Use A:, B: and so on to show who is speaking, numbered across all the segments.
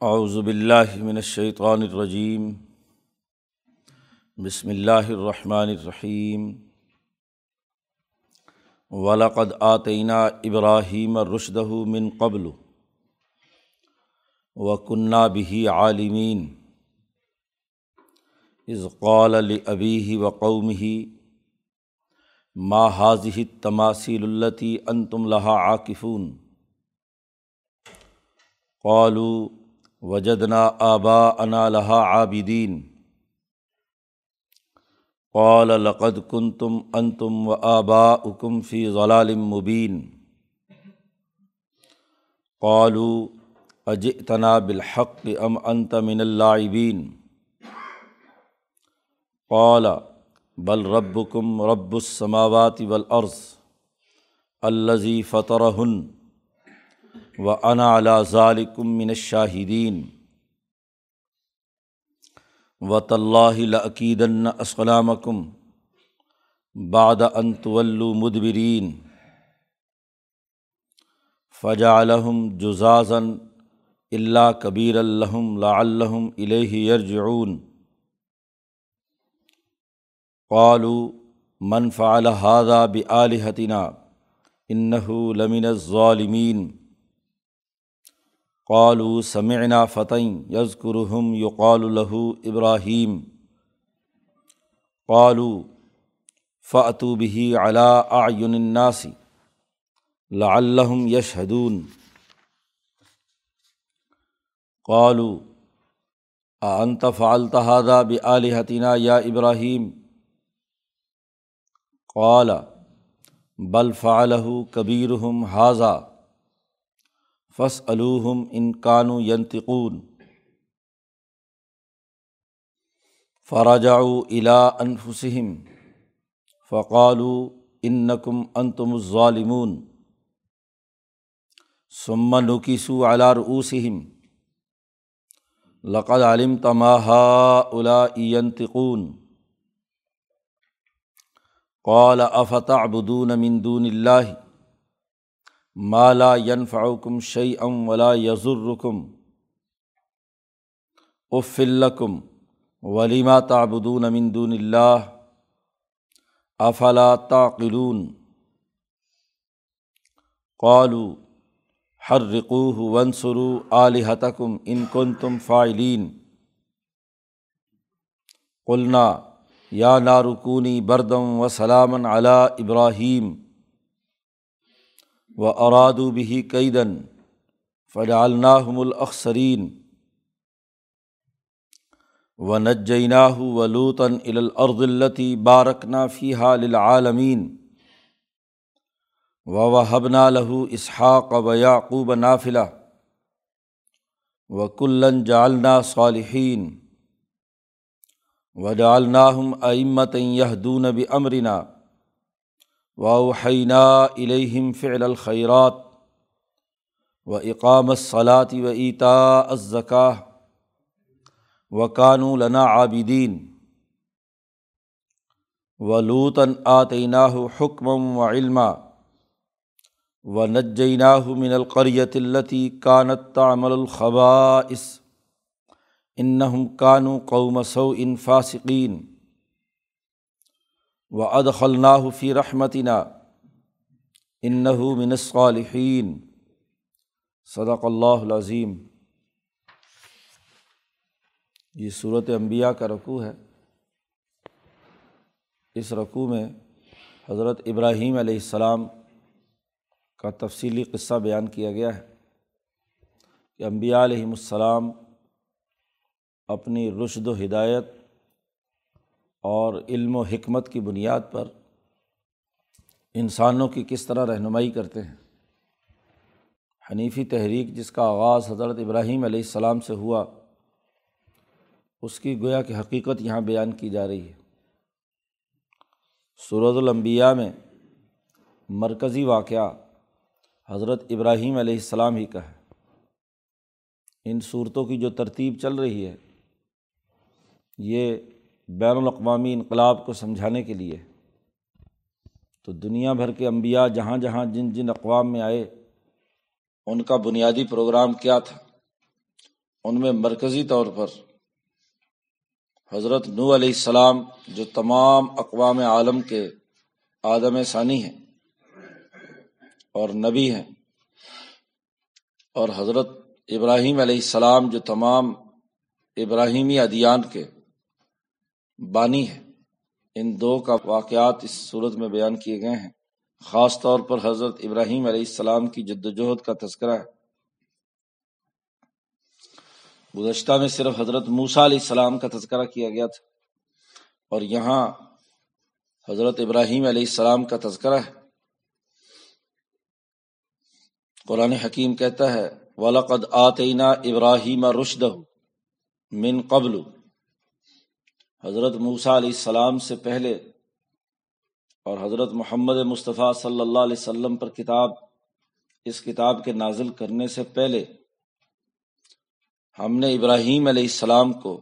A: اعوذ باللہ من الشیطان الرجیم۔ بسم اللہ الرحمن الرحیم۔ ولقد آتینہ ابراہیم رشدہ من قبل وکنہ به عالمین۔ از قال لأبیہ وقومہ، ما هذه التماثيل التي انتم لها عاکفون۔ قالوا وجدنا آبا انا لہا عابدین قال، لقد کنتم انتم و آبا اکم فی ضلال مبین قالوا اجئتنا بالحق ام انت من اللاعبین قال، بل ربکم رب السماوات والارض الذي فطرهن. و انا علا ذالکم من الشاہدین و طلّہ لعقیدن اسلامکم بعد ان طولو مدبرین فجا الحم جزازن اللہ کبیر الحم لعلہم الیہ یرجعون قالوا من فعل هذا بآلهتنا انه لمن الظالمین قالو سمعنا فتح یزکرہم یقال له ابراہیم قالو فعتو به علا اعین الناس لعلہم یشہدون قالو انت فعلت هذا بآلهتنا یا ابراہیم قال بل فعله كبيرهم هذا. فص الوحم ان کانو ینتقون فراجا الا انفسم فقالو ان نقم انتم الظالمون. ثم نکیسو علا رؤوسہم لقد علم تماہا الا ینتقون قال افتعبدون من دون اللہ مالا ینفعکم شعی ام ولا یزرکم افلکم ولیما تعبدون من دون اللہ افلا تعقلون؟ قالو حرقوه وانصروا آلهتكم ان کنتم فاعلین قلنا یا نارکونی بردم و سلامن علی ابراہیم و اراد بھی قیدن فجالناہم الاخسرین و نجیناہ و لوتن الارض التی بارکنا فیحا للعالمین و وحبنا لہو اسحاق و یعقوب نافلہ و کلن جالنا صالحین و جالناہم ائمت یہدون بمرنا واؤحینہ الہم فعل الخیرات و اقام صلاط و عیتا ازکا و کانو لنا عابدین و لوتن آتینہ حکمم و علما و نجینہ من القریت التی کانت تعمل الخبائس انہم کانو قوم سو فاسقین و ادخلناہ فی رحمتنا انہ اور علم و حکمت کی بنیاد پر انسانوں کی کس طرح رہنمائی کرتے ہیں۔ حنیفی تحریک جس کا آغاز حضرت ابراہیم علیہ السلام سے ہوا، اس کی گویا کی حقیقت یہاں بیان کی جا رہی ہے۔ سورت الانبیاء میں مرکزی واقعہ حضرت ابراہیم علیہ السلام ہی کا ہے۔ ان صورتوں کی جو ترتیب چل رہی ہے، یہ بین الاقوامی انقلاب کو سمجھانے کے لیے۔ تو دنیا بھر کے انبیاء جہاں جہاں جن جن اقوام میں آئے، ان کا بنیادی پروگرام کیا تھا؟ ان میں مرکزی طور پر حضرت نو علیہ السلام، جو تمام اقوام عالم کے آدم ثانی ہیں اور نبی ہیں، اور حضرت ابراہیم علیہ السلام، جو تمام ابراہیمی ادیان کے بانی ہیں ان دو کا واقعات اس صورت میں بیان کیے گئے ہیں۔ خاص طور پر حضرت ابراہیم علیہ السلام کی جد وجہد کا تذکرہ ہے۔ گزشتہ میں صرف حضرت موسا علیہ السلام کا تذکرہ کیا گیا تھا۔ اور یہاں حضرت ابراہیم علیہ السلام کا تذکرہ ہے۔ قرآن حکیم کہتا ہے، ولقد آتینا ابراہیم رشد من قبل۔ حضرت موسا علیہ السلام سے پہلے اور حضرت محمد مصطفیٰ صلی اللہ علیہ وسلم پر کتاب، اس کتاب کے نازل کرنے سے پہلے ہم نے ابراہیم علیہ السلام کو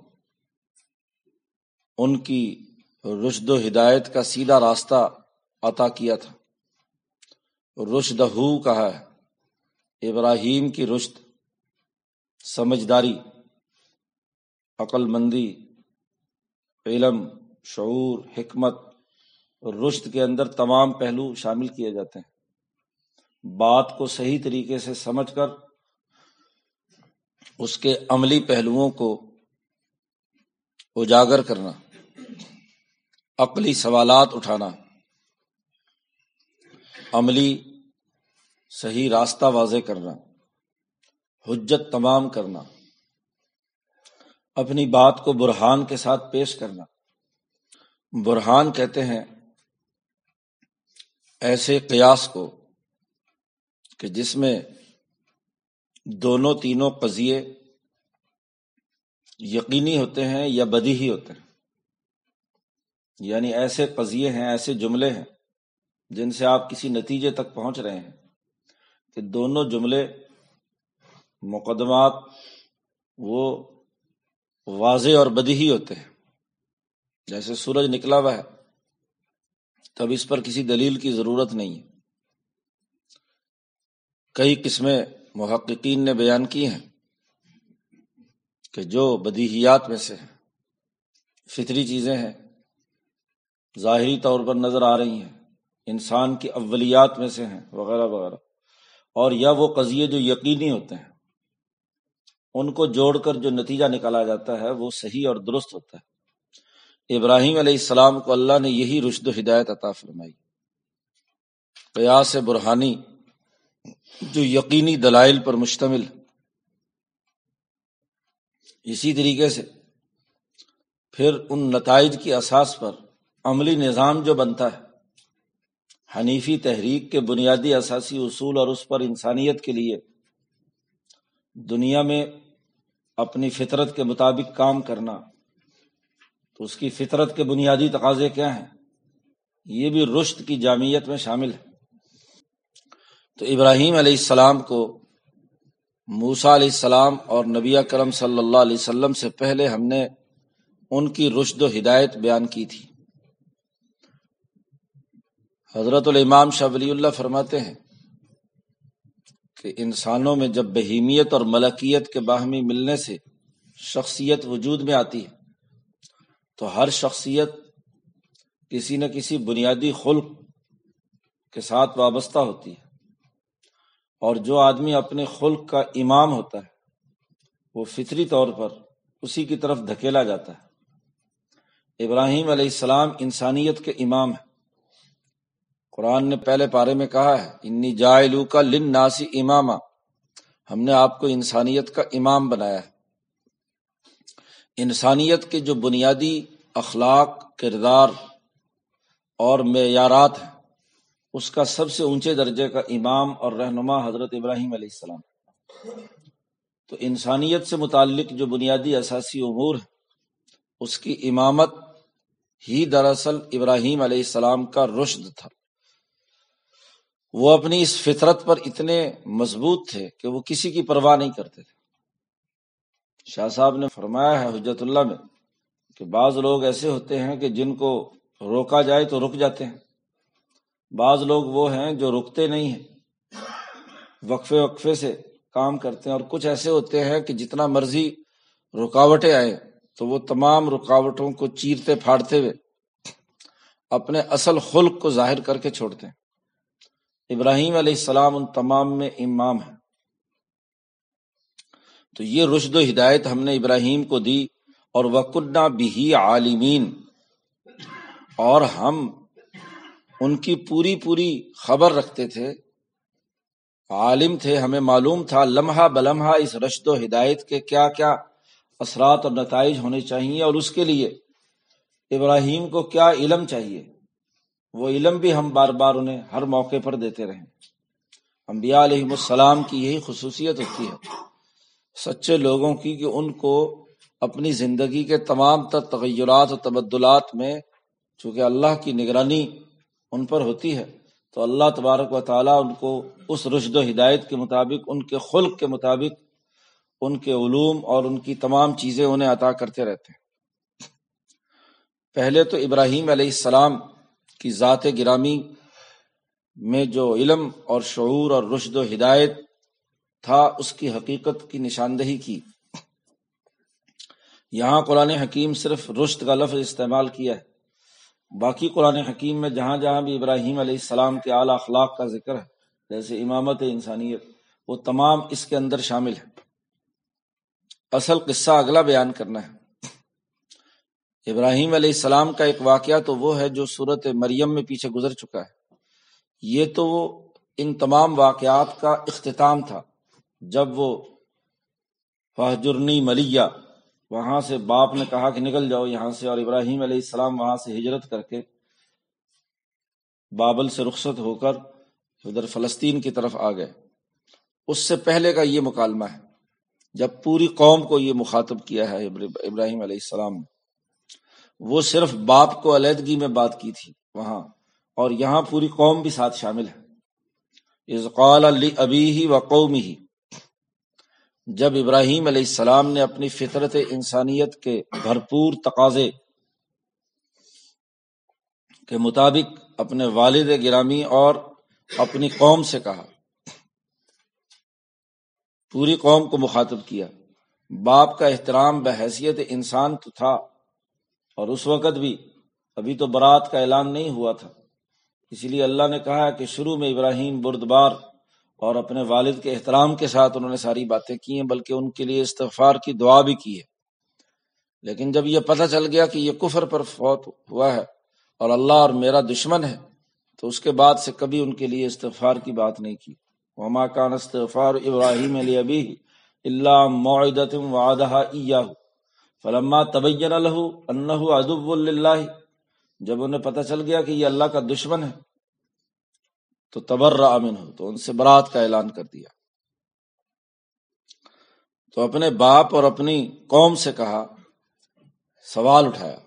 A: ان کی رشد و ہدایت کا سیدھا راستہ عطا کیا تھا۔ رشد ہو کہا ہے۔ ابراہیم کی رشد، سمجھداری عقل مندی علم، شعور، حکمت اور رشد کے اندر تمام پہلو شامل کیے جاتے ہیں۔ بات کو صحیح طریقے سے سمجھ کر اس کے عملی پہلوؤں کو اجاگر کرنا، عقلی سوالات اٹھانا، عملی صحیح راستہ واضح کرنا، حجت تمام کرنا۔ اپنی بات کو برہان کے ساتھ پیش کرنا۔ برہان کہتے ہیں، ایسے قیاس کو کہ جس میں دونوں تینوں قضیے یقینی ہوتے ہیں یا بدی ہی ہوتے ہیں۔ یعنی ایسے قضیے ہیں، ایسے جملے ہیں جن سے آپ کسی نتیجے تک پہنچ رہے ہیں کہ دونوں جملے، مقدمات، وہ واضح اور بدیہی ہوتے ہیں۔ جیسے سورج نکلا ہوا ہے، تب اس پر کسی دلیل کی ضرورت نہیں ہے۔ کئی قسمیں محققین نے بیان کی ہیں کہ جو بدیہیات میں سے فطری چیزیں ہیں، ظاہری طور پر نظر آ رہی ہیں، انسان کی اولیات میں سے ہیں، وغیرہ وغیرہ۔ اور یا وہ قضیے جو یقینی ہوتے ہیں۔ ان کو جوڑ کر جو نتیجہ نکالا جاتا ہے، وہ صحیح اور درست ہوتا ہے۔ ابراہیم علیہ السلام کو اللہ نے یہی رشد و ہدایت عطا فرمائی۔ قیاس برہانی، جو یقینی دلائل پر مشتمل۔ اسی طریقے سے پھر ان نتائج کی اساس پر عملی نظام جو بنتا ہے، حنیفی تحریک کے بنیادی اثاثی اصول اور اس پر انسانیت کے لیے دنیا میں اپنی فطرت کے مطابق کام کرنا۔ تو اس کی فطرت کے بنیادی تقاضے کیا ہیں؟ یہ بھی رشت کی جامعت میں شامل ہے۔ تو ابراہیم علیہ السلام کو موسا علیہ السلام اور نبی کرم صلی اللہ علیہ وسلم سے پہلے ہم نے ان کی رشد و ہدایت بیان کی تھی۔ حضرت الامام شاہ ولی اللہ فرماتے ہیں کہ انسانوں میں جب بہیمیت اور ملکیت کے باہمی ملنے سے شخصیت وجود میں آتی ہے، تو ہر شخصیت کسی نہ کسی بنیادی خلق کے ساتھ وابستہ ہوتی ہے۔ اور جو آدمی اپنے خلق کا امام ہوتا ہے، وہ فطری طور پر اسی کی طرف دھکیلا جاتا ہے۔ ابراہیم علیہ السلام انسانیت کے امام ہے قرآن نے پہلے پارے میں کہا ہے، انی جائلو کا لن ناسی امام ہم نے آپ کو انسانیت کا امام بنایا ہے۔ انسانیت کے جو بنیادی اخلاق، کردار اور معیارات ہیں، اس کا سب سے اونچے درجے کا امام اور رہنما حضرت ابراہیم علیہ السلام۔ تو انسانیت سے متعلق جو بنیادی اثاثی امور ہے اس کی امامت ہی دراصل ابراہیم علیہ السلام کا رشد تھا۔ وہ اپنی اس فطرت پر اتنے مضبوط تھے کہ وہ کسی کی پرواہ نہیں کرتے تھے۔ شاہ صاحب نے فرمایا ہے حجت اللہ میں کہ بعض لوگ ایسے ہوتے ہیں کہ جن کو روکا جائے تو رک جاتے ہیں۔ بعض لوگ وہ ہیں جو رکتے نہیں ہیں۔ وقفے وقفے سے کام کرتے ہیں اور کچھ ایسے ہوتے ہیں کہ جتنا مرضی رکاوٹیں آئے تو وہ تمام رکاوٹوں کو چیرتے پھاڑتے ہوئے اپنے اصل خلق کو ظاہر کر کے چھوڑتے ہیں۔ ابراہیم علیہ السلام ان تمام میں امام ہے تو یہ رشد و ہدایت ہم نے ابراہیم کو دی اور وکنہ بھی عالمین اور ہم ان کی پوری پوری خبر رکھتے تھے۔ عالم تھے، ہمیں معلوم تھا لمحہ بلمحہ اس رشد و ہدایت کے کیا کیا اثرات اور نتائج ہونے چاہیے اور اس کے لیے ابراہیم کو کیا علم چاہیے وہ علم بھی ہم بار بار انہیں ہر موقع پر دیتے رہے انبیاء علیہ السلام کی یہی خصوصیت ہوتی ہے، سچے لوگوں کی کہ ان کو اپنی زندگی کے تمام تر تغیرات و تبدلات میں چونکہ اللہ کی نگرانی ان پر ہوتی ہے، تو اللہ تبارک و تعالیٰ ان کو اس رشد و ہدایت کے مطابق، ان کے خلق کے مطابق، ان کے علوم اور ان کی تمام چیزیں انہیں عطا کرتے رہتے ہیں۔ پہلے تو ابراہیم علیہ السلام کی ذات گرامی میں جو علم اور شعور اور رشد و ہدایت تھا، اس کی حقیقت کی نشاندہی کی۔ یہاں قرآن حکیم صرف رشت کا لفظ استعمال کیا ہے۔ باقی قرآن حکیم میں جہاں جہاں بھی ابراہیم علیہ السلام کے اعلیٰ اخلاق کا ذکر ہے، جیسے امامت انسانیت، وہ تمام اس کے اندر شامل ہے اصل قصہ اگلا بیان کرنا ہے۔ ابراہیم علیہ السلام کا ایک واقعہ تو وہ ہے جو صورت مریم میں پیچھے گزر چکا ہے۔ یہ تو وہ ان تمام واقعات کا اختتام تھا۔ جب وہ فہجرنی ملیہ، وہاں سے باپ نے کہا کہ نکل جاؤ یہاں سے، اور ابراہیم علیہ السلام وہاں سے ہجرت کر کے بابل سے رخصت ہو کر ادھر فلسطین کی طرف آ گئے۔ اس سے پہلے کا یہ مکالمہ ہے۔ جب پوری قوم کو یہ مخاطب کیا ہے ابراہیم علیہ السلام نے۔ وہ صرف باپ کو علیحدگی میں بات کی تھی، وہاں۔ اور یہاں پوری قوم بھی ساتھ شامل ہے۔ از قال علی ابھی ہی و قومی ہی جب ابراہیم علیہ السلام نے اپنی فطرت انسانیت کے بھرپور تقاضے کے مطابق اپنے والد گرامی اور اپنی قوم سے کہا، پوری قوم کو مخاطب کیا۔ باپ کا احترام بحیثیت انسان تو تھا۔ اور اس وقت بھی ابھی تو برات کا اعلان نہیں ہوا تھا۔ اسی لیے اللہ نے کہا کہ شروع میں ابراہیم بردبار اور اپنے والد کے احترام کے ساتھ انہوں نے ساری باتیں کی ہیں، بلکہ ان کے لیے استغفار کی دعا بھی کی ہے۔ لیکن جب یہ پتہ چل گیا کہ یہ کفر پر فوت ہوا ہے اور اللہ اور میرا دشمن ہے، تو اس کے بعد سے کبھی ان کے لیے استغفار کی بات نہیں کی۔ وما کان استغفار ابراہیم علی ابی اللہ معدت وعدہ فلما تبین له انه عدو للہ، جب انہیں پتہ چل گیا کہ یہ اللہ کا دشمن ہے، تو تبر امن ہو تو ان سے برات کا اعلان کر دیا۔ تو اپنے باپ اور اپنی قوم سے کہا، سوال اٹھایا،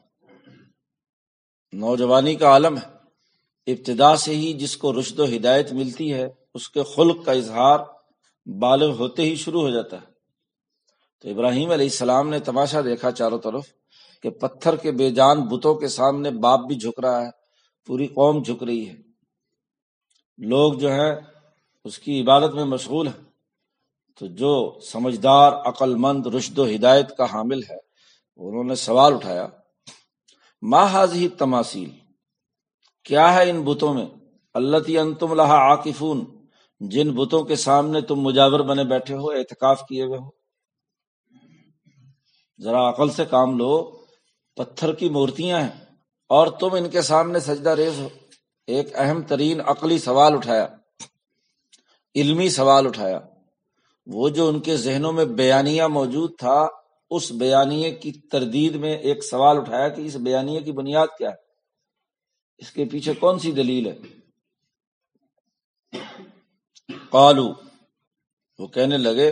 A: نوجوانی کا عالم ہے، ابتدا سے ہی جس کو رشد و ہدایت ملتی ہے، اس کے خلق کا اظہار بالغ ہوتے ہی شروع ہو جاتا ہے۔ تو ابراہیم علیہ السلام نے تماشا دیکھا چاروں طرف کہ پتھر کے بے جان بتوں کے سامنے باپ بھی جھک رہا ہے، پوری قوم جھک رہی ہے۔ لوگ جو ہے اس کی عبادت میں مشغول ہیں۔ تو جو سمجھدار عقل مند رشد و ہدایت کا حامل ہے، انہوں نے سوال اٹھایا ماحذ ہی تماثیل کیا ہے ان بتوں میں؟ اللہ انتم لہا عاقفون جن بتوں کے سامنے تم مجاور بنے بیٹھے ہو احتکاف کیے ہوئے ہو۔ ذرا عقل سے کام لو، پتھر کی مورتیاں ہیں۔ اور تم ان کے سامنے سجدہ ریز ہو۔ ایک اہم ترین عقلی سوال اٹھایا۔ علمی سوال اٹھایا۔ وہ جو ان کے ذہنوں میں بیانیہ موجود تھا، اس بیانیے کی تردید میں ایک سوال اٹھایا کہ اس بیانیے کی بنیاد کیا ہے۔ اس کے پیچھے کون سی دلیل ہے؟ قالو۔ وہ کہنے لگے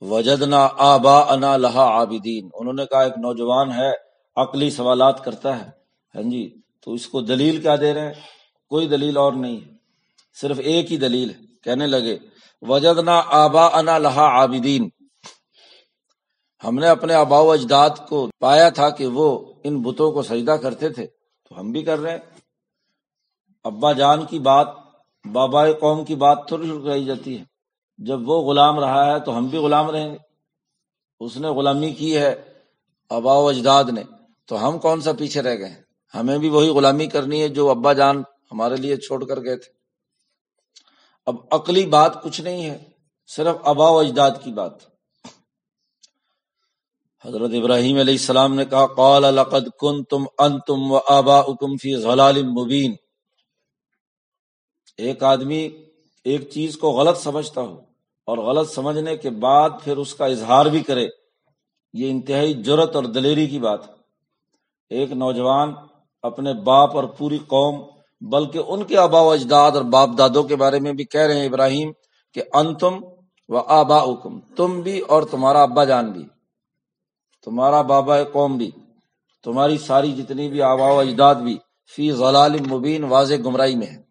A: وجدنا آبا انا لہا عابدین۔ انہوں نے کہا، ایک نوجوان ہے، عقلی سوالات کرتا ہے۔ ہاں جی تو اس کو دلیل کیا دے رہے ہیں؟ کوئی دلیل اور نہیں صرف ایک ہی دلیل ہے۔ کہنے لگے، وجدنا آبا انا لہا عابدین۔ ہم نے اپنے آبا و اجداد کو پایا تھا کہ وہ ان بتوں کو سجدہ کرتے تھے۔ تو ہم بھی کر رہے ہیں۔ ابا جان کی بات بابا قوم کی بات تھوڑی رہی جاتی ہے۔ جب وہ غلام رہا ہے تو ہم بھی غلام رہیں گے۔ اس نے غلامی کی ہے ابا و اجداد نے۔ تو ہم کون سا پیچھے رہ گئے؟ ہمیں بھی وہی غلامی کرنی ہے جو ابا جان ہمارے لیے چھوڑ کر گئے تھے۔ اب عقلی بات کچھ نہیں ہے، صرف ابا و اجداد کی بات۔ حضرت ابراہیم علیہ السلام نے کہا، قال لقد کن تم ان تم و آبا فی غلال مبین۔ ایک آدمی ایک چیز کو غلط سمجھتا ہو اور غلط سمجھنے کے بعد پھر اس کا اظہار بھی کرے، یہ انتہائی جرت اور دلیری کی بات ہے۔ ایک نوجوان اپنے باپ اور پوری قوم، بلکہ ان کے آبا و اجداد اور باپ دادوں کے بارے میں بھی کہہ رہے ہیں ابراہیم کہ ان تم و آبا حکم تم بھی اور تمہارا ابا جان بھی، تمہارا بابا قوم بھی، تمہاری ساری جتنی بھی آبا و اجداد بھی فی ضلال مبین واضح گمراہی میں ہے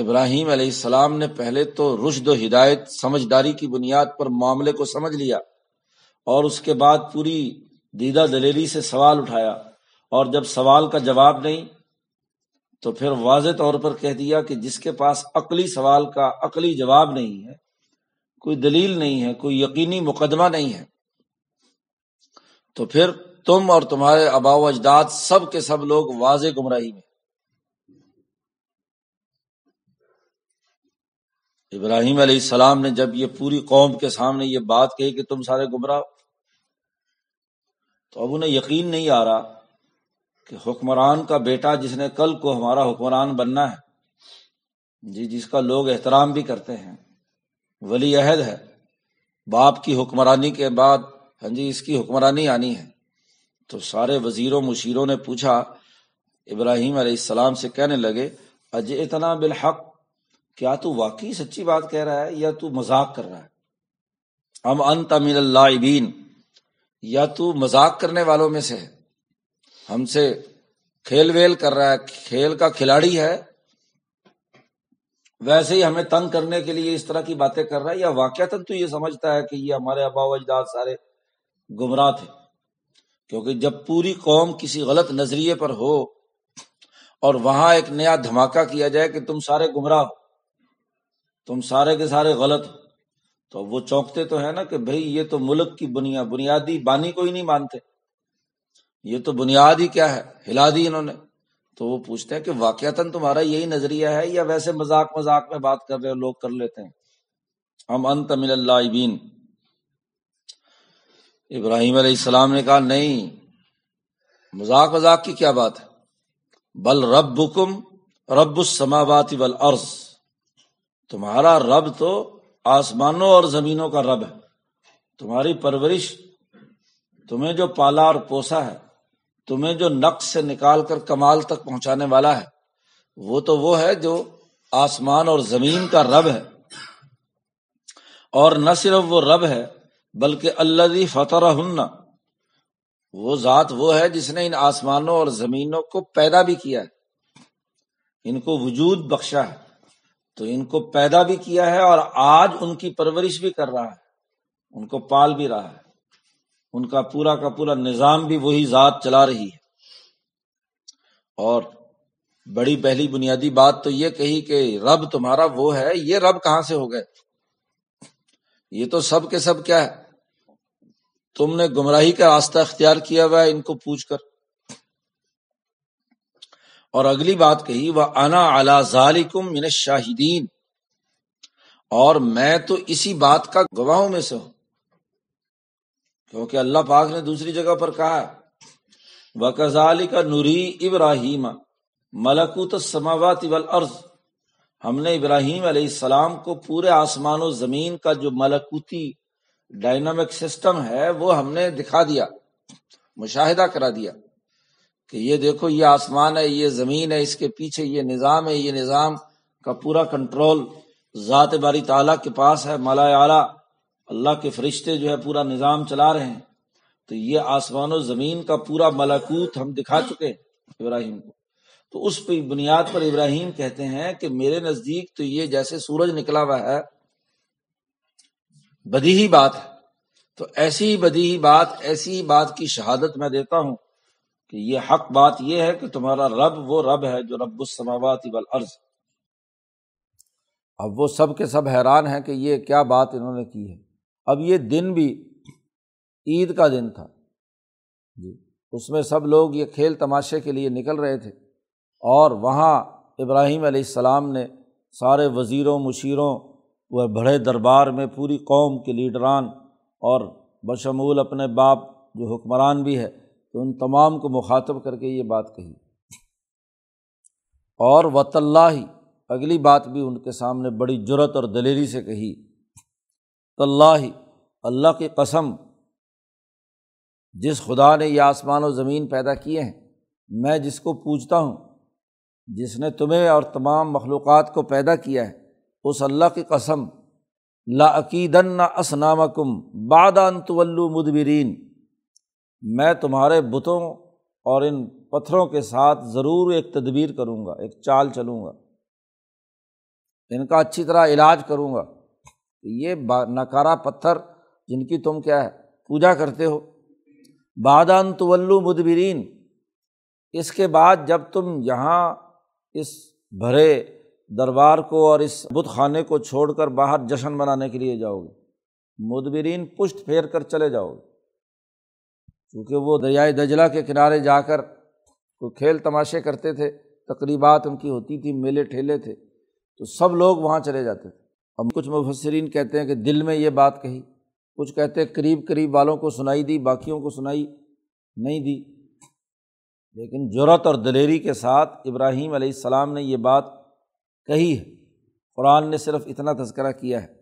A: ابراہیم علیہ السلام نے پہلے تو رشد و ہدایت، سمجھداری کی بنیاد پر معاملے کو سمجھ لیا اور اس کے بعد پوری دیدہ دلیری سے سوال اٹھایا اور جب سوال کا جواب نہیں تو پھر واضح طور پر کہہ دیا کہ جس کے پاس عقلی سوال کا عقلی جواب نہیں ہے، کوئی دلیل نہیں ہے، کوئی یقینی مقدمہ نہیں ہے۔ تو پھر تم اور تمہارے آبا و اجداد سب کے سب لوگ واضح گمراہی میں۔ ابراہیم علیہ السلام نے جب یہ پوری قوم کے سامنے یہ بات کہی کہ تم سارے گمراہ تو اب انہیں یقین نہیں آ رہا کہ حکمران کا بیٹا جس نے کل کو ہمارا حکمران بننا ہے جی جس کا لوگ احترام بھی کرتے ہیں، ولی عہد ہے، باپ کی حکمرانی کے بعد ہاں جی اس کی حکمرانی آنی ہے۔ تو سارے وزیروں، مشیروں نے پوچھا، ابراہیم علیہ السلام سے کہنے لگے اج اتنا بالحق؟ کیا تو واقعی سچی بات کہہ رہا ہے یا تو مذاق کر رہا ہے؟ ام ان تمل اللہ یا تو مذاق کرنے والوں میں سے ہے۔ ہم سے کھیل ویل کر رہا ہے، کھیل کا کھلاڑی ہے۔ ویسے ہی ہمیں تنگ کرنے کے لیے اس طرح کی باتیں کر رہا ہے، یا واقع تو یہ سمجھتا ہے کہ یہ ہمارے ابا و اجداد سارے گمراہ تھے۔ کیونکہ جب پوری قوم کسی غلط نظریے پر ہو اور وہاں ایک نیا دھماکہ کیا جائے کہ تم سارے گمراہ ہو تم سارے کے سارے غلط ہو۔ تو وہ چونکتے تو ہے نا کہ بھائی یہ تو ملک کی بنیاد بنیادی بانی کو ہی نہیں مانتے۔ یہ تو بنیاد ہی کیا ہے؟ ہلا دی انہوں نے۔ تو وہ پوچھتے ہیں کہ واقعات تمہارا یہی نظریہ ہے یا ویسے مذاق مذاق میں بات کر رہے لوگ کر لیتے ہیں؟ ہم انت من اللہ بین ابراہیم علیہ السلام نے کہا، نہیں، مذاق مذاق کی کیا بات ہے؟ بل رب حکم رب السماوات والارض۔ تمہارا رب تو آسمانوں اور زمینوں کا رب ہے۔ تمہاری پرورش تمہیں جو پالا اور پوسا ہے، تمہیں جو نقص سے نکال کر کمال تک پہنچانے والا ہے، وہ تو وہ ہے جو آسمان اور زمین کا رب ہے۔ اور نہ صرف وہ رب ہے، بلکہ اللہ فتح ہن وہ ذات وہ ہے جس نے ان آسمانوں اور زمینوں کو پیدا بھی کیا ہے۔ ان کو وجود بخشا ہے۔ تو ان کو پیدا بھی کیا ہے اور آج ان کی پرورش بھی کر رہا ہے، ان کو پال بھی رہا ہے۔ ان کا پورا کا پورا نظام بھی وہی ذات چلا رہی ہے۔ اور بڑی پہلی بنیادی بات تو یہ کہی کہ رب تمہارا وہ ہے، یہ رب کہاں سے ہو گئے؟ یہ تو سب کے سب کیا ہے۔ تم نے گمراہی کا راستہ اختیار کیا ہوا ہے ان کو پوچھ کر۔ اور اگلی بات کہی وہ انا اعلی ظالم من شاہدین اور میں تو اسی بات کا گواہوں میں سے ہوں، کیونکہ اللہ پاک نے دوسری جگہ پر کہا وکزالی کا نوری ابراہیم، ملکوت سماوات والارض. ہم نے ابراہیم علیہ السلام کو پورے آسمان و زمین کا جو ملکوتی ڈائنامک سسٹم ہے، وہ ہم نے دکھا دیا، مشاہدہ کرا دیا۔ کہ یہ دیکھو، یہ آسمان ہے، یہ زمین ہے، اس کے پیچھے یہ نظام ہے، یہ نظام کا پورا کنٹرول ذات باری تعالیٰ کے پاس ہے، مالا اعلیٰ۔ اللہ کے فرشتے جو ہے پورا نظام چلا رہے ہیں۔ تو یہ آسمان و زمین کا پورا ملاکوت ہم دکھا چکے ابراہیم کو۔ تو اس پہ بنیاد پر ابراہیم کہتے ہیں کہ میرے نزدیک تو یہ جیسے سورج نکلا ہوا ہے بدی ہی بات ہے۔ تو ایسی ہی بدی ہی بات، ایسی ہی بات کی شہادت میں دیتا ہوں۔ کہ یہ حق بات یہ ہے کہ تمہارا رب وہ رب ہے جو رب السماوات والارض اب وہ سب کے سب حیران ہیں کہ یہ کیا بات انہوں نے کی ہے۔ اب یہ دن بھی عید کا دن تھا۔ جی اس میں سب لوگ یہ کھیل تماشے کے لیے نکل رہے تھے۔ اور وہاں ابراہیم علیہ السلام نے سارے وزیروں، مشیروں وہ بڑے دربار میں پوری قوم کے لیڈران اور بشمول اپنے باپ جو حکمران بھی ہے تو ان تمام کو مخاطب کر کے یہ بات کہی۔ اور وط اللہ ہی اگلی بات بھی ان کے سامنے بڑی جرت اور دلیری سے کہی۔ ہی اللہ کی قسم، جس خدا نے یہ آسمان و زمین پیدا کیے ہیں، میں جس کو پوچھتا ہوں، جس نے تمہیں اور تمام مخلوقات کو پیدا کیا ہے، اس اللہ کی قسم لاقیدن اسنام کم بادان طلو مدبرین میں تمہارے بتوں اور ان پتھروں کے ساتھ ضرور ایک تدبیر کروں گا، ایک چال چلوں گا۔ ان کا اچھی طرح علاج کروں گا۔ یہ نکارا پتھر جن کی تم کیا ہے، پوجا کرتے ہو۔ بادان طلو مدبرین، اس کے بعد جب تم یہاں اس بھرے دربار کو اور اس بت خانے کو چھوڑ کر باہر جشن منانے کے لیے جاؤ گے۔ مدبرین پشت پھیر کر چلے جاؤ گے۔ کیونکہ وہ دریائے دجلہ کے کنارے جا کر کوئی کھیل تماشے کرتے تھے، تقریبات ان کی ہوتی تھی، میلے ٹھیلے تھے، تو سب لوگ وہاں چلے جاتے تھے۔ اب کچھ مفسرین کہتے ہیں کہ دل میں یہ بات کہی، کچھ کہتے ہیں قریب قریب والوں کو سنائی دی، باقیوں کو سنائی نہیں دی۔ لیکن جرت اور دلیری کے ساتھ ابراہیم علیہ السلام نے یہ بات کہی ہے۔ قرآن نے صرف اتنا تذکرہ کیا ہے۔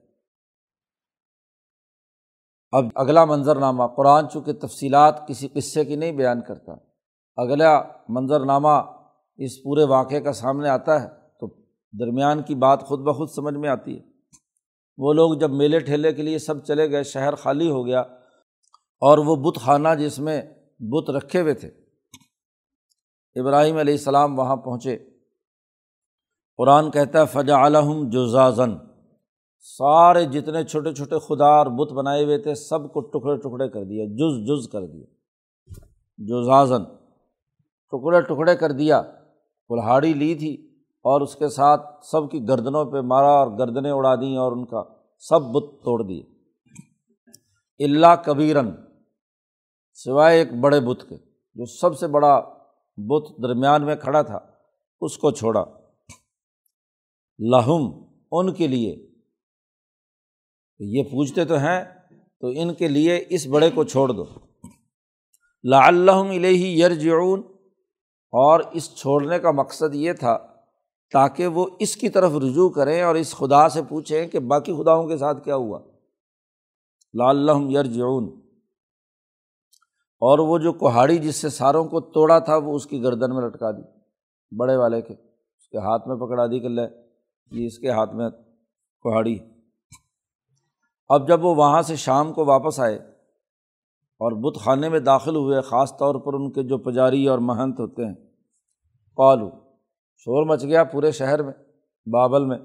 A: اب اگلا منظرنامہ قرآن چونکہ تفصیلات کسی قصے کی نہیں بیان کرتا، اگلا منظرنامہ اس پورے واقعے کا سامنے آتا ہے تو درمیان کی بات خود بخود سمجھ میں آتی ہے۔ وہ لوگ جب میلے ٹھیلے کے لیے سب چلے گئے، شہر خالی ہو گیا اور وہ بت خانہ جس میں بت رکھے ہوئے تھے۔ ابراہیم علیہ السلام وہاں پہنچے۔ قرآن کہتا ہے فجا علم جزازن سارے جتنے چھوٹے چھوٹے خدا اور بت بنائے ہوئے تھے، سب کو ٹکڑے ٹکڑے کر دیا، جز جز کر دیا۔ جزازن ٹکڑے ٹکڑے کر دیا۔ کلہاڑی لی تھی اور اس کے ساتھ سب کی گردنوں پہ مارا اور گردنیں اڑا دیں اور ان کا سب بت توڑ دیے اللہ کبیرن سوائے ایک بڑے بت کے، جو سب سے بڑا بت درمیان میں کھڑا تھا، اس کو چھوڑا۔ لہم، ان کے لیے یہ پوچھتے تو ہیں، تو ان کے لیے اس بڑے کو چھوڑ دو۔ لا اللّہ یرجعون۔ اور اس چھوڑنے کا مقصد یہ تھا، تاکہ وہ اس کی طرف رجوع کریں اور اس خدا سے پوچھیں کہ باقی خداؤں کے ساتھ کیا ہوا۔ لا اللّہ یرجعون۔ اور وہ جو کوہاڑی جس سے ساروں کو توڑا تھا، وہ اس کی گردن میں لٹکا دی۔ بڑے والے کے، اس کے ہاتھ میں پکڑا دی کہ لے، یہ اس کے ہاتھ میں کوہاڑی اب جب وہ وہاں سے شام کو واپس آئے اور بت خانے میں داخل ہوئے، خاص طور پر ان کے جو پجاری اور مہنت ہوتے ہیں۔ پالو شور مچ گیا پورے شہر میں، بابل میں۔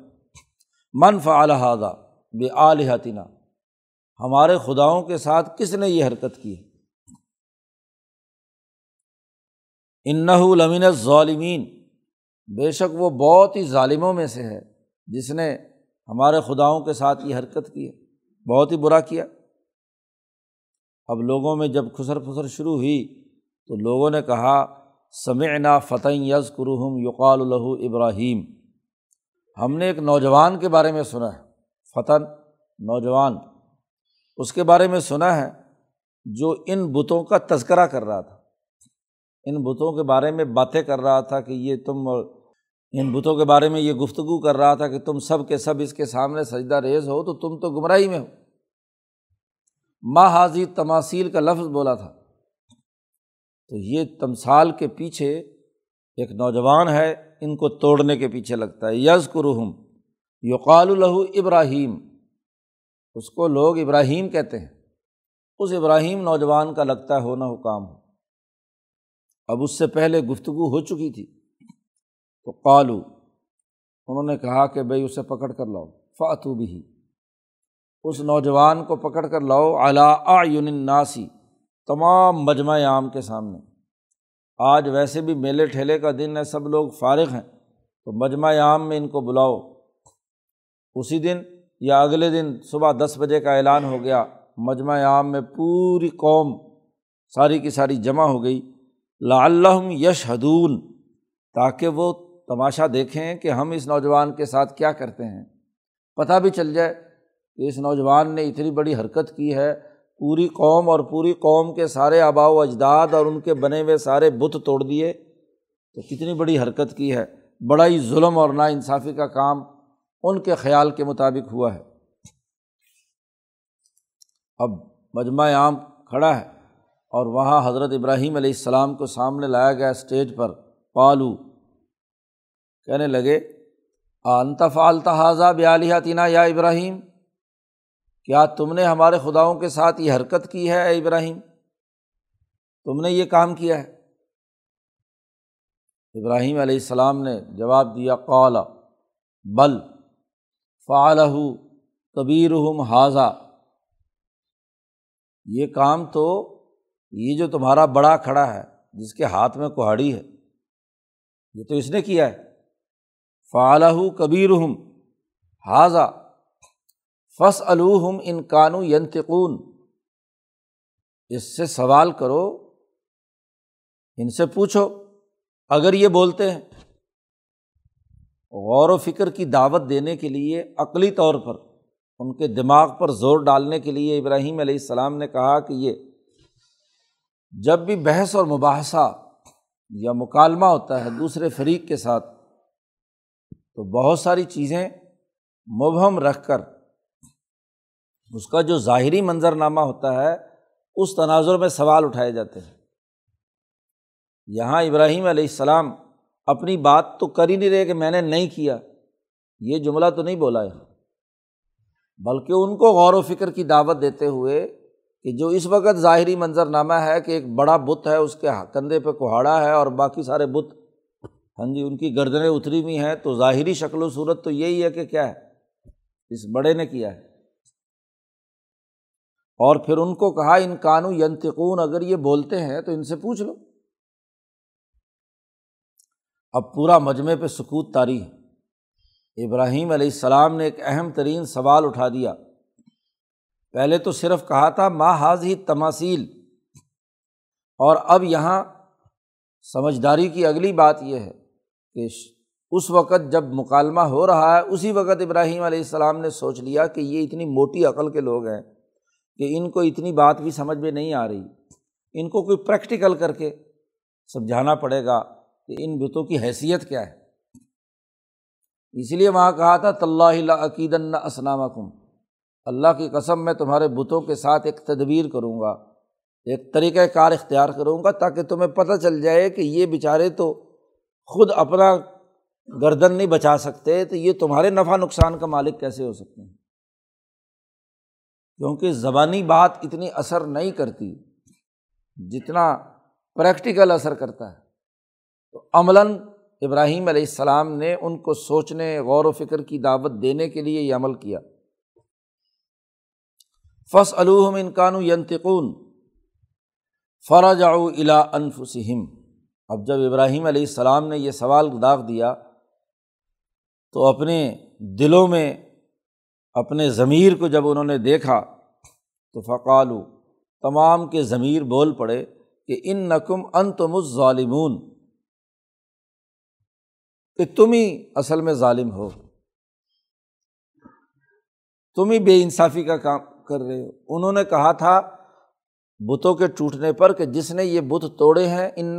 A: منف الحاظہ بے آلحتینہ ہمارے خداؤں کے ساتھ کس نے یہ حرکت کی؟ ہے انّ بہت ہی برا کیا۔ اب لوگوں میں جب خسر پھسر شروع ہوئی تو لوگوں نے کہا، سمعنا فتح یز قرحم یقال الہ ابراہیم۔ ہم نے ایک نوجوان کے بارے میں سنا ہے فتح نوجوان۔ اس کے بارے میں سنا ہے جو ان بتوں کا تذکرہ کر رہا تھا۔ ان بتوں کے بارے میں باتیں کر رہا تھا کہ یہ تم ان بتوں کے بارے میں یہ گفتگو کر رہا تھا کہ تم سب کے سب اس کے سامنے سجدہ ریز ہو تو تم تو گمراہی میں ہو۔ ماں حاضی تماثیل کا لفظ بولا تھا۔ تو یہ تمثال کے پیچھے ایک نوجوان ہے، ان کو توڑنے کے پیچھے لگتا ہے۔ یز قرحم یقال الہ ابراہیم۔ اس کو لوگ ابراہیم کہتے ہیں۔ اس ابراہیم نوجوان کا لگتا ہے ہونا حکام ہو۔ اب اس سے پہلے گفتگو ہو چکی تھی۔ تو قالو، انہوں نے کہا کہ بھائی اسے پکڑ کر لاؤ۔ فاتو بھی اس نوجوان کو پکڑ کر لاؤ۔ اعلیٰ ناسی تمام مجمع عام کے سامنے۔ آج ویسے بھی میلے ٹھیلے کا دن ہے، سب لوگ فارغ ہیں۔ تو مجمع عام میں ان کو بلاؤ۔ اسی دن یا اگلے دن صبح دس بجے کا اعلان ہو گیا۔ مجمع عام میں پوری قوم ساری کی ساری جمع ہو گئی۔ لا اللہ یش تاکہ وہ تماشا دیکھیں کہ ہم اس نوجوان کے ساتھ کیا کرتے ہیں۔ پتہ بھی چل جائے کہ اس نوجوان نے اتنی بڑی حرکت کی ہے۔ پوری قوم اور پوری قوم کے سارے آبا و اجداد اور ان کے بنے ہوئے سارے بت توڑ دیے۔ تو کتنی بڑی حرکت کی ہے۔ بڑا ہی ظلم اور نا انصافی کا کام ان کے خیال کے مطابق ہوا ہے۔ اب مجمع عام کھڑا ہے اور وہاں حضرت ابراہیم علیہ السلام کو سامنے لایا گیا اسٹیج پر۔ پالو کہنے لگے انتف التحاظہ بیالیہ تینا یا ابراہیم؟ کیا تم نے ہمارے خداؤں کے ساتھ یہ حرکت کی ہے اے ابراہیم؟ تم نے یہ کام کیا ہے؟ ابراہیم علیہ السلام نے جواب دیا، قال، بل، فعلہ کبیر حاضہ یہ کام تو، یہ جو تمہارا بڑا کھڑا ہے، جس کے ہاتھ میں کوہاڑی ہے، یہ تو اس نے کیا ہے؟ فعلہ کبیر حاضہ فص الوحم ان کانو ینتقون اس سے سوال کرو، ان سے پوچھو، اگر یہ بولتے ہیں، غور و فکر کی دعوت دینے کے لیے عقلی طور پر، ان کے دماغ پر زور ڈالنے کے لیے ابراہیم علیہ السلام نے کہا کہ یہ جب بھی بحث اور مباحثہ یا مکالمہ ہوتا ہے دوسرے فریق کے ساتھ تو بہت ساری چیزیں مبہم رکھ کر اس کا جو ظاہری منظرنامہ ہوتا ہے، اس تناظر میں سوال اٹھائے جاتے ہیں۔ یہاں ابراہیم علیہ السلام اپنی بات تو کر ہی نہیں رہے کہ میں نے نہیں کیا، یہ جملہ تو نہیں بولا یہاں بلکہ ان کو غور و فکر کی دعوت دیتے ہوئے کہ جو اس وقت ظاہری منظرنامہ ہے کہ ایک بڑا بت ہے، اس کے کندھے پہ کوہاڑا ہے اور باقی سارے بت ہاں جی ان کی گردنیں اتری ہوئی ہیں تو ظاہری شکل و صورت تو یہی ہے کہ کیا ہے؟ اس بڑے نے کیا ہے۔ اور پھر ان کو کہا، ان کانو ینتقون اگر یہ بولتے ہیں تو ان سے پوچھ لو۔ اب پورا مجمے پہ سکوت تاری ہے۔ ابراہیم علیہ السلام نے ایک اہم ترین سوال اٹھا دیا۔ پہلے تو صرف کہا تھا ماں حاض ہی تماثیل اور اب یہاں سمجھداری کی اگلی بات یہ ہے۔ کہ اس وقت جب مکالمہ ہو رہا ہے، اسی وقت ابراہیم علیہ السلام نے سوچ لیا کہ یہ اتنی موٹی عقل کے لوگ ہیں کہ ان کو اتنی بات بھی سمجھ میں نہیں آ رہی۔ ان کو کوئی پریکٹیکل کر کے سمجھانا پڑے گا کہ ان بتوں کی حیثیت کیا ہے۔ اس لیے وہاں کہا تھا طلّہ عقید اسلام کم اللہ کی قسم میں تمہارے بتوں کے ساتھ ایک تدبیر کروں گا، ایک طریقۂ کار اختیار کروں گا تاکہ تمہیں پتہ چل جائے کہ یہ بیچارے تو خود اپنا گردن نہیں بچا سکتے، تو یہ تمہارے نفع نقصان کا مالک کیسے ہو سکتے ہیں؟ کیونکہ زبانی بات اتنی اثر نہیں کرتی جتنا پریکٹیکل اثر کرتا ہے۔ تو عملاً ابراہیم علیہ السلام نے ان کو سوچنے، غور و فکر کی دعوت دینے کے لیے یہ عمل کیا۔ فص الحم انکانو ینتقون فرج الا انفسم اب جب ابراہیم علیہ السلام نے یہ سوال داغ دیا تو اپنے دلوں میں اپنے ضمیر کو جب انہوں نے دیکھا تو فقالو، تمام کے ضمیر بول پڑے کہ ان نقم ان تم ظالمون کہ تم ہی اصل میں ظالم ہو۔ تم ہی بے انصافی کا کام کر رہے ہو۔ انہوں نے کہا تھا بتوں کے ٹوٹنے پر کہ جس نے یہ بت توڑے ہیں ان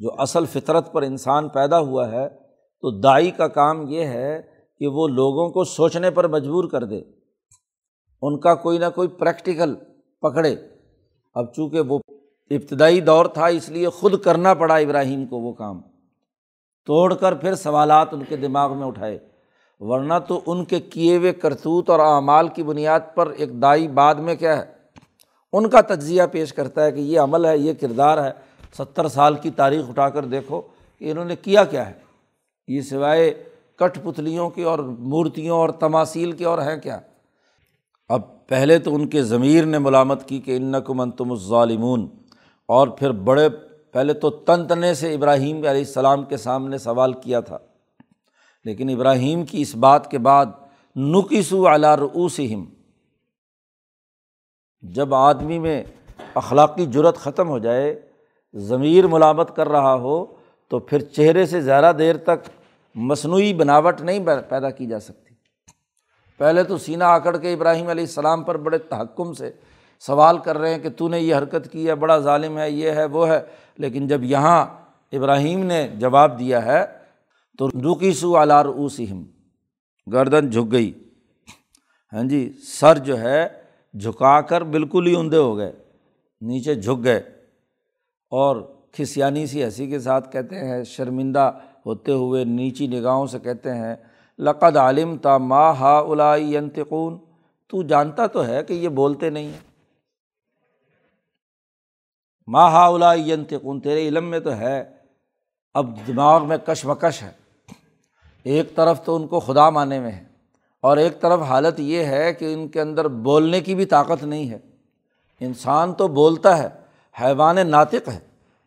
A: جو جو اصل فطرت پر انسان پیدا ہوا ہے، تو دائی کا کام یہ ہے کہ وہ لوگوں کو سوچنے پر مجبور کر دے۔ ان کا کوئی نہ کوئی پریکٹیکل پکڑے۔ اب چونکہ وہ ابتدائی دور تھا، اس لیے خود کرنا پڑا ابراہیم کو وہ کام۔ توڑ کر پھر سوالات ان کے دماغ میں اٹھائے۔ ورنہ تو ان کے کیے ہوئے کرتوت اور اعمال کی بنیاد پر ایک دائی بعد میں کیا ہے؟ ان کا تجزیہ پیش کرتا ہے کہ یہ عمل ہے، یہ کردار ہے۔ ستر سال کی تاریخ اٹھا کر دیکھو کہ انہوں نے کیا کیا ہے۔ یہ سوائے کٹ پتلیوں کی اور مورتیوں اور تماثیل کے اور ہیں کیا۔ اب پہلے تو ان کے ضمیر نے ملامت کی کہ ان ضمیر ملامت کر رہا ہو تو پھر چہرے سے زیادہ دیر تک مصنوعی بناوٹ نہیں پیدا کی جا سکتی۔ پہلے تو سینہ آکڑ کے ابراہیم علیہ السلام پر بڑے تحکم سے سوال کر رہے ہیں کہ تو نے یہ حرکت کی ہے، بڑا ظالم ہے، یہ ہے، وہ ہے۔ لیکن جب یہاں ابراہیم نے جواب دیا ہے تو رکی سو الار اوسم گردن جھک گئی۔ ہاں جی سر جو ہے جھکا کر بالکل ہی عمدے ہو گئے، نیچے جھک گئے۔ اور کھسیانی سی ہنسی کے ساتھ کہتے ہیں، شرمندہ ہوتے ہوئے نیچی نگاہوں سے کہتے ہیں، لقد عالم تا ماں ہا الائی تو جانتا تو ہے کہ یہ بولتے نہیں ہیں۔ ماں ہا الائی تیرے علم میں تو ہے۔ اب دماغ میں کشمکش ہے۔ ایک طرف تو ان کو خدا مانے میں ہے، اور ایک طرف حالت یہ ہے کہ ان کے اندر بولنے کی بھی طاقت نہیں ہے۔ انسان تو بولتا ہے۔ حیوان ناطق ہے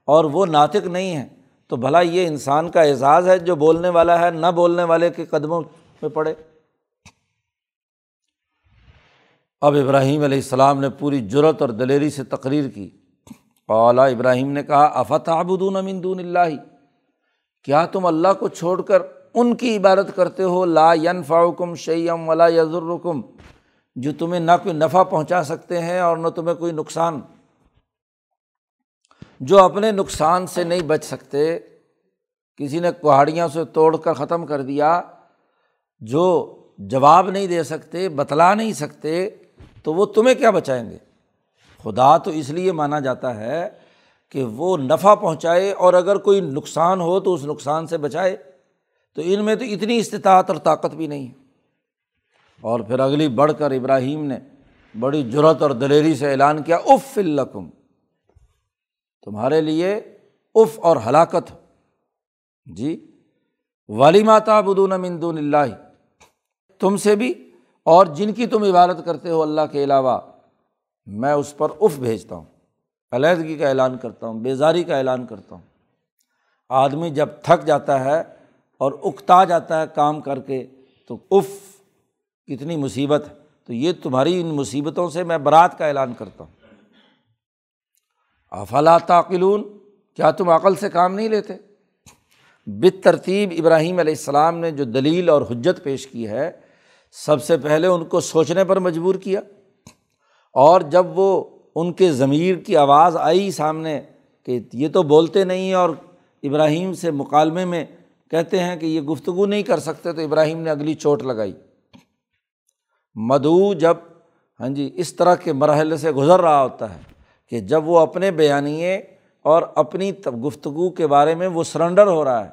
A: اور وہ ناطق نہیں ہے، تو بھلا یہ انسان کا اعزاز ہے جو بولنے والا ہے، نہ بولنے والے کے قدموں میں پڑے۔ اب ابراہیم علیہ السلام نے پوری جرت اور دلیری سے تقریر کی۔ اولا ابراہیم نے کہا افت آبدون امین دون اللہ؟ کیا تم اللہ کو چھوڑ کر ان کی عبادت کرتے ہو؟ لا ین فاؤکم شعیم ولا یزرکم جو تمہیں نہ کوئی نفع پہنچا سکتے ہیں اور نہ تمہیں کوئی نقصان۔ جو اپنے نقصان سے نہیں بچ سکتے، کسی نے کوہاڑیاں سے توڑ کر ختم کر دیا، جو جواب نہیں دے سکتے، بتلا نہیں سکتے، تو وہ تمہیں کیا بچائیں گے؟ خدا تو اس لیے مانا جاتا ہے کہ وہ نفع پہنچائے اور اگر کوئی نقصان ہو تو اس نقصان سے بچائے۔ تو ان میں تو اتنی استطاعت اور طاقت بھی نہیں ہے۔ اور پھر اگلی بڑھ کر ابراہیم نے بڑی جرت اور دلیری سے اعلان کیا، اف القم تمہارے لیے اف اور ہلاکت جی والی ماتا بدون مندون اللہ۔ تم سے بھی اور جن کی تم عبادت کرتے ہو اللہ کے علاوہ، میں اس پر اف بھیجتا ہوں۔ علیحدگی کا اعلان کرتا ہوں، بیزاری کا اعلان کرتا ہوں۔ آدمی جب تھک جاتا ہے اور اکتا جاتا ہے کام کر کے، تو اف کتنی مصیبت ہے۔ تو یہ تمہاری ان مصیبتوں سے میں برات کا اعلان کرتا ہوں۔ افلا تعقلون؟ کیا تم عقل سے کام نہیں لیتے؟ بت ترتیب ابراہیم علیہ السلام نے جو دلیل اور حجت پیش کی ہے، سب سے پہلے ان کو سوچنے پر مجبور کیا۔ اور جب وہ ان کے ضمیر کی آواز آئی سامنے کہ یہ تو بولتے نہیں اور ابراہیم سے مکالمے میں کہتے ہیں کہ یہ گفتگو نہیں کر سکتے، تو ابراہیم نے اگلی چوٹ لگائی۔ مدعو جب ہاں جی اس طرح کے مرحلے سے گزر رہا ہوتا ہے۔ کہ جب وہ اپنے بیانیے اور اپنی گفتگو کے بارے میں وہ سرنڈر ہو رہا ہے،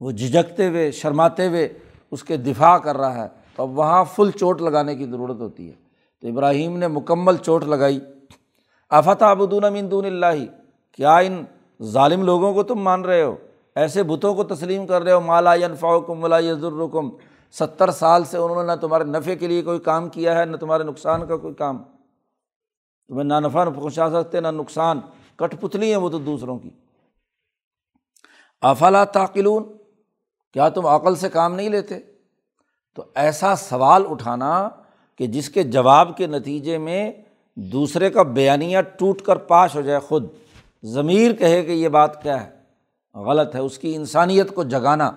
A: وہ جھجکتے ہوئے، شرماتے ہوئے اس کے دفاع کر رہا ہے، تو اب وہاں فل چوٹ لگانے کی ضرورت ہوتی ہے۔ تو ابراہیم نے مکمل چوٹ لگائی۔ آفت آبدون امین اللہ؟ کیا ان ظالم لوگوں کو تم مان رہے ہو؟ ایسے بتوں کو تسلیم کر رہے ہو؟ مالا فاؤکم ولا یزرکم ستر سال سے انہوں نے نہ تمہارے نفع کے لیے کوئی کام کیا ہے، نہ تمہارے نقصان کا کوئی کام۔ تمہیں نہ نفع پہنچا سکتے، نہ نقصان۔ کٹ پتلی ہیں وہ تو دوسروں کی۔ افلا تاقلون کیا تم عقل سے کام نہیں لیتے؟ تو ایسا سوال اٹھانا کہ جس کے جواب کے نتیجے میں دوسرے کا بیانیہ ٹوٹ کر پاش ہو جائے۔ خود ضمیر کہے کہ یہ بات کیا ہے؟ غلط ہے۔ اس کی انسانیت کو جگانا۔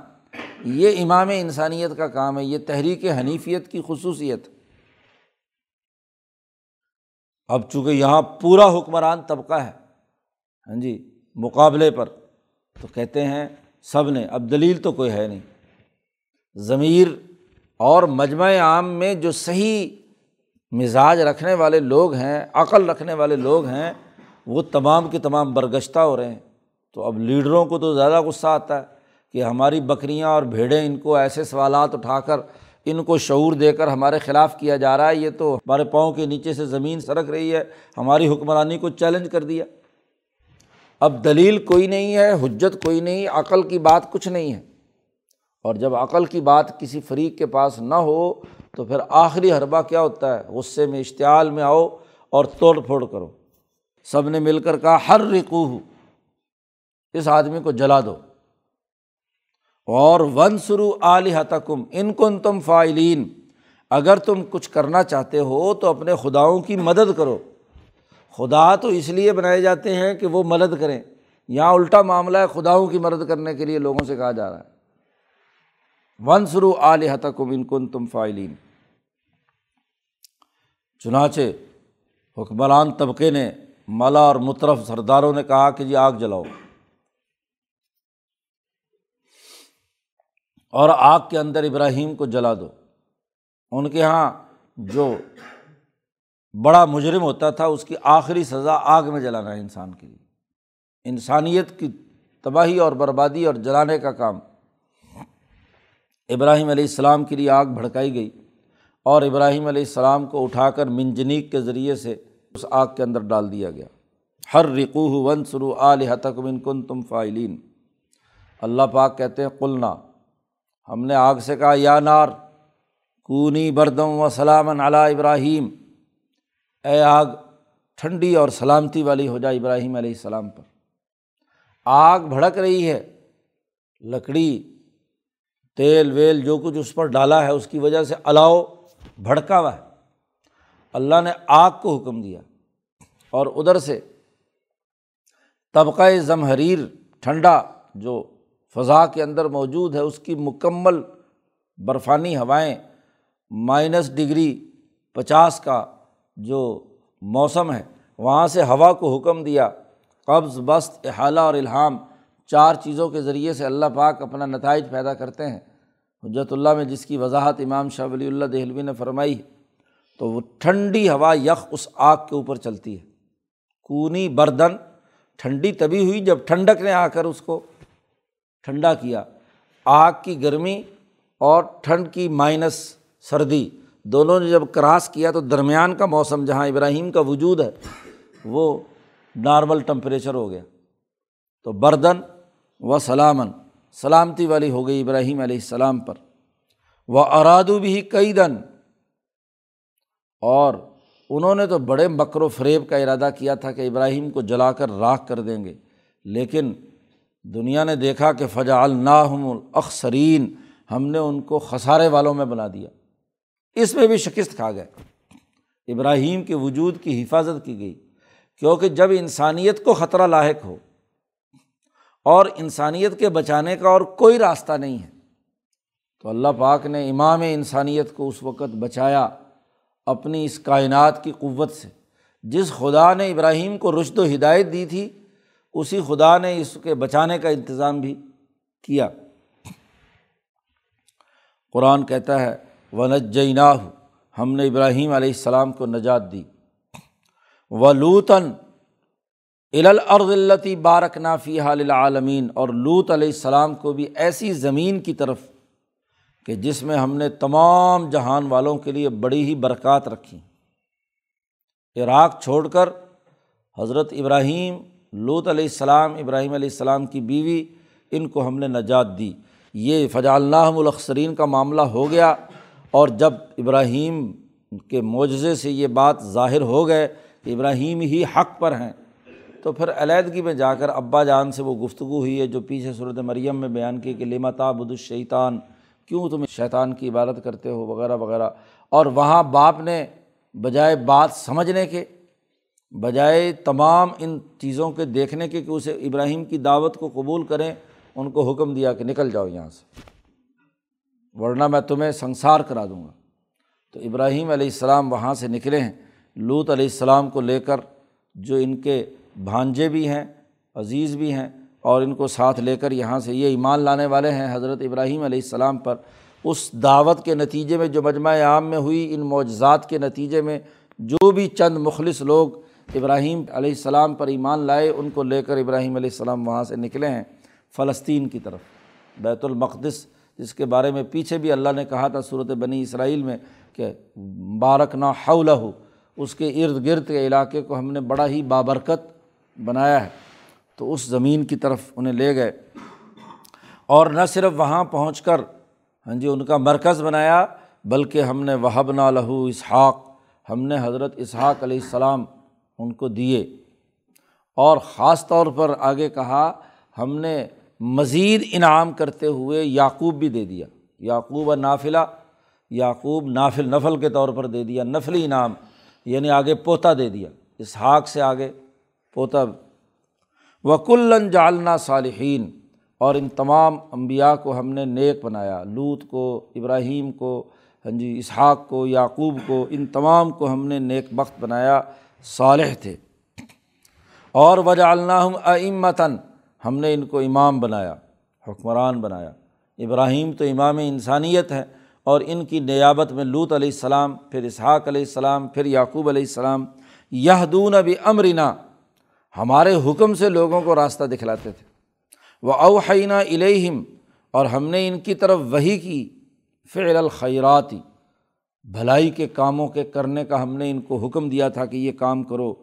A: یہ امام انسانیت کا کام ہے، یہ تحریک حنیفیت کی خصوصیت۔ اب چونکہ یہاں پورا حکمران طبقہ ہے ہاں جی مقابلے پر، تو کہتے ہیں سب نے، اب دلیل تو کوئی ہے نہیں۔ ضمیر اور مجمع عام میں جو صحیح مزاج رکھنے والے لوگ ہیں، عقل رکھنے والے لوگ ہیں، وہ تمام کے تمام برگشتہ ہو رہے ہیں۔ تو اب لیڈروں کو تو زیادہ غصہ آتا ہے کہ ہماری بکریاں اور بھیڑیں ان کو ایسے سوالات اٹھا کر ان کو شعور دے کر ہمارے خلاف کیا جا رہا ہے، یہ تو ہمارے پاؤں کے نیچے سے زمین سرک رہی ہے، ہماری حکمرانی کو چیلنج کر دیا۔ اب دلیل کوئی نہیں ہے، حجت کوئی نہیں، عقل کی بات کچھ نہیں ہے۔ اور جب عقل کی بات کسی فریق کے پاس نہ ہو، تو پھر آخری حربہ کیا ہوتا ہے؟ غصے میں، اشتعال میں آؤ اور توڑ پھوڑ کرو۔ سب نے مل کر کہا ہر رقو اس آدمی کو جلا دو۔ اور ون سرو تکم ان کن تم فائلین اگر تم کچھ کرنا چاہتے ہو تو اپنے خداؤں کی مدد کرو۔ خدا تو اس لیے بنائے جاتے ہیں کہ وہ مدد کریں۔ یہاں الٹا معاملہ ہے خداؤں کی مدد کرنے کے لیے لوگوں سے کہا جا رہا ہے۔ ون سرو تکم ان کن تم فائلین چنانچہ حکمران طبقے نے ملا اور مترف سرداروں نے کہا کہ جی آگ جلاؤ۔ اور آگ کے اندر ابراہیم کو جلا دو۔ ان کے یہاں جو بڑا مجرم ہوتا تھا، اس کی آخری سزا آگ میں جلانا ہے انسان کے لیے۔ انسانیت کی تباہی اور بربادی اور جلانے کا کام۔ ابراہیم علیہ السلام کے لیے آگ بھڑکائی گئی اور ابراہیم علیہ السلام کو اٹھا کر منجنیک کے ذریعے سے اس آگ کے اندر ڈال دیا گیا۔ ہر رقو ون سرو تک من کن تم فائلین اللہ پاک کہتے ہیں، قلنا ہم نے آگ سے کہا، یا نار، کونی بردم و سلامن علی ابراہیم. اے آگ، ٹھنڈی اور سلامتی والی ہو جائے ابراہیم علیہ السلام پر۔ آگ بھڑک رہی ہے، لکڑی، تیل، ویل، جو کچھ اس پر ڈالا ہے، اس کی وجہ سے الاؤ بھڑکا ہوا ہے۔ اللہ نے آگ کو حکم دیا اور ادھر سے طبقۂ ضمحریر ٹھنڈا، جو فضا کے اندر موجود ہے، اس کی مکمل برفانی ہوائیں مائنس ڈگری پچاس کا جو موسم ہے، وہاں سے ہوا کو حکم دیا۔ قبض، بست، احالہ اور الہام، چار چیزوں کے ذریعے سے اللہ پاک اپنا نتائج پیدا کرتے ہیں۔ حجرت اللہ میں جس کی وضاحت امام شاہ ولی اللہ دہلوی نے فرمائی، تو وہ ٹھنڈی ہوا یخ اس آگ کے اوپر چلتی ہے۔ کونی، بردن، ٹھنڈی تبھی ہوئی جب ٹھنڈک نے آ کر اس کو ٹھنڈا کیا۔ آگ کی گرمی اور ٹھنڈ کی مائنس سردی۔ دونوں نے جب کراس کیا تو درمیان کا موسم جہاں ابراہیم کا وجود ہے، وہ نارمل ٹمپریچر ہو گیا۔ تو بردن و سلامن، سلامتی والی ہو گئی ابراہیم علیہ السلام پر۔ وہ ارادو بھی کئی دن اور انہوں نے تو بڑے مکر و فریب کا ارادہ کیا تھا کہ ابراہیم کو جلا کر راکھ کر دیں گے، لیکن دنیا نے دیکھا کہ فجا الناحم الاخسرین، ہم نے ان کو خسارے والوں میں بنا دیا۔ اس میں بھی شکست کھا گئے۔ ابراہیم کے وجود کی حفاظت کی گئی، کیونکہ جب انسانیت کو خطرہ لاحق ہو، اور انسانیت کے بچانے کا اور کوئی راستہ نہیں ہے، تو اللہ پاک نے امام انسانیت کو اس وقت بچایا اپنی اس کائنات کی قوت سے، جس خدا نے ابراہیم کو رشد و ہدایت دی تھی۔ اسی خدا نے اس کے بچانے کا انتظام بھی کیا۔ قرآن کہتا ہے ونجیناہ ہم نے ابراہیم علیہ السلام کو نجات دی۔ و لوتن الارض بارک نافی حال عالمین اور لوت علیہ السلام کو بھی ایسی زمین کی طرف کہ جس میں ہم نے تمام جہان والوں کے لیے بڑی ہی برکات رکھی۔ عراق چھوڑ کر حضرت ابراہیم لوت علیہ السلام، ابراہیم علیہ السلام کی بیوی، ان کو ہم نے نجات دی۔ یہ فجا اللہ الاخسرین کا معاملہ ہو گیا اور جب ابراہیم کے معجزے سے یہ بات ظاہر ہو گئے کہ ابراہیم ہی حق پر ہیں، تو پھر علیحدگی میں جا کر ابا جان سے وہ گفتگو ہوئی ہے جو پیچھے صورت مریم میں بیان کی کہ لمتا بد الشیطان، کیوں تم شیطان کی عبادت کرتے ہو، وغیرہ وغیرہ۔ اور وہاں باپ نے بجائے بات سمجھنے کے بجائے تمام ان چیزوں کے دیکھنے کے کہ اسے ابراہیم کی دعوت کو قبول کریں، ان کو حکم دیا کہ نکل جاؤ یہاں سے۔ ورنہ میں تمہیں سنسار کرا دوں گا۔ تو ابراہیم علیہ السلام وہاں سے نکلے ہیں۔ لوت علیہ السلام کو لے کر جو ان کے بھانجے بھی ہیں، عزیز بھی ہیں، اور ان کو ساتھ لے کر یہاں سے یہ ایمان لانے والے ہیں حضرت ابراہیم علیہ السلام پر، اس دعوت کے نتیجے میں جو مجمع عام میں ہوئی، ان معجزات کے نتیجے میں جو بھی چند مخلص لوگ ابراہیم علیہ السلام پر ایمان لائے، ان کو لے کر ابراہیم علیہ السلام وہاں سے نکلے ہیں فلسطین کی طرف، بیت المقدس، جس کے بارے میں پیچھے بھی اللہ نے کہا تھا صورت بنی اسرائیل میں کہ بارک نا حول اس کے ارد گرد کے علاقے کو ہم نے بڑا ہی بابرکت بنایا ہے۔ تو اس زمین کی طرف انہیں لے گئے۔ اور نہ صرف وہاں پہنچ کر ہاں جی ان کا مرکز بنایا، بلکہ ہم نے وہب نا لہو اسحاق، ہم نے حضرت اسحاق علیہ السلام ان کو دیے۔ اور خاص طور پر آگے کہا، ہم نے مزید انعام کرتے ہوئے یعقوب بھی دے دیا۔ یعقوب نافلہ یعقوب نافل نفل کے طور پر دے دیا، نفلی انعام یعنی آگے پوتا دے دیا۔ اسحاق سے آگے پوتا۔ وکلن جالنا صالحین، اور ان تمام انبیاء کو ہم نے نیک بنایا۔ لوت کو، ابراہیم کو ہاں جی اسحاق کو، یعقوب کو، ان تمام کو ہم نے نیک بخت بنایا۔ صالح تھے۔ اور وجہ اللہ امتاً ہم نے ان کو امام بنایا، حکمران بنایا۔ ابراہیم تو امام انسانیت ہے، اور ان کی نیابت میں لوت علیہ السلام، پھر اسحاق علیہ السلام، پھر یعقوب علیہ السلام یہ دون اب امرنا ہمارے حکم سے لوگوں کو راستہ دکھلاتے تھے۔ وہ اوحینہ الہم اور ہم نے ان کی طرف وہی کی۔ فعل الخیراتی بھلائی کے کاموں کے کرنے کا ہم نے ان کو حکم دیا تھا کہ یہ کام کرو،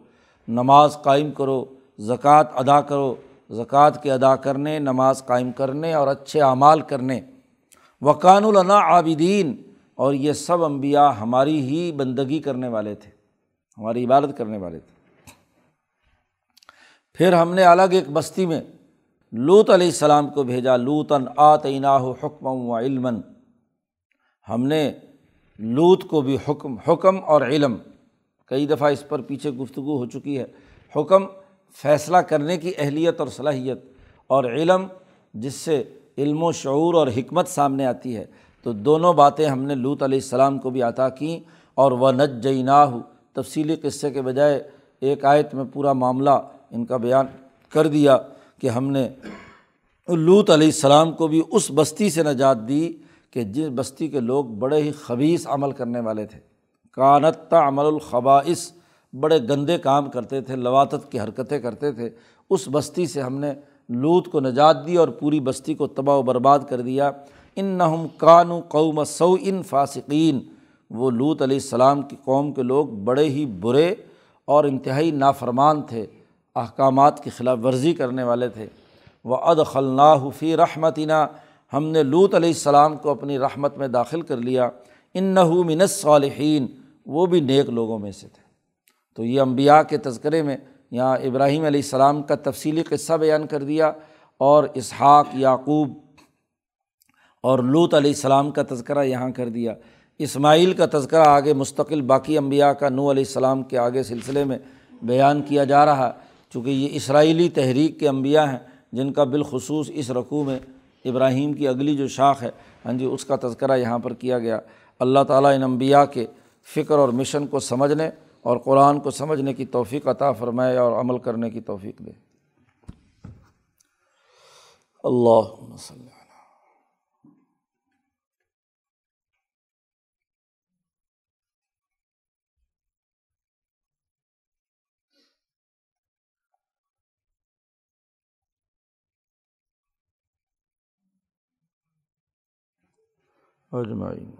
A: نماز قائم کرو، زکوٰۃ ادا کرو۔ زکوٰۃ کے ادا کرنے، نماز قائم کرنے اور اچھے اعمال کرنے۔ وقان النا عابدین اور یہ سب انبیاء ہماری ہی بندگی کرنے والے تھے، ہماری عبادت کرنے والے تھے۔ پھر ہم نے الگ ایک بستی میں لوت علیہ السلام کو بھیجا لوتن آتعینہ حکم و علم ہم نے لوت کو بھی حکم حکم اور علم۔ کئی دفعہ اس پر پیچھے گفتگو ہو چکی ہے۔ حکم فیصلہ کرنے کی اہلیت اور صلاحیت اور علم، جس سے علم و شعور اور حکمت سامنے آتی ہے۔ تو دونوں باتیں ہم نے لوت علیہ السلام کو بھی عطا کیں اور وہ نج جیناہ تفصیلی قصے کے بجائے ایک آیت میں پورا معاملہ ان کا بیان کر دیا کہ ہم نے لوت علیہ السلام کو بھی اس بستی سے نجات دی کہ جس بستی کے لوگ بڑے ہی خبیص عمل کرنے والے تھے۔ کانت عمل الخباعث بڑے گندے کام کرتے تھے لواتت کی حرکتیں کرتے تھے۔ اس بستی سے ہم نے لوت کو نجات دی اور پوری بستی کو تباہ و برباد کر دیا۔ ان نہم کان و قوم سو ان فاسقین۔ وہ لوت علیہ السلام کی قوم کے لوگ بڑے ہی برے اور انتہائی نافرمان تھے، احکامات کی خلاف ورزی کرنے والے تھے۔ وہ ادخلنا فی رحمتینہ ہم نے لوت علیہ السلام کو اپنی رحمت میں داخل کر لیا۔ ان نہ منس صالحین وہ بھی نیک لوگوں میں سے تھے۔ تو یہ امبیا کے تذکرے میں یہاں ابراہیم علیہ السلام کا تفصیلی قصہ بیان کر دیا اور اسحاق، یعقوب اور لوت علیہ السلام کا تذکرہ یہاں کر دیا۔ اسماعیل کا تذکرہ آگے مستقل باقی امبیا کا نو علیہ السلام کے آگے سلسلے میں بیان کیا جا رہا۔ چونکہ یہ اسرائیلی تحریک کے انبیاء ہیں، جن کا بالخصوص اس رقوع میں ابراہیم کی اگلی جو شاخ ہے ہاں جی اس کا تذکرہ یہاں پر کیا گیا۔ اللہ تعالیٰ ان انبیاء کے فکر اور مشن کو سمجھنے اور قرآن کو سمجھنے کی توفیق عطا فرمائے اور عمل کرنے کی توفیق دے۔ اللہ وسلم۔ اجمعین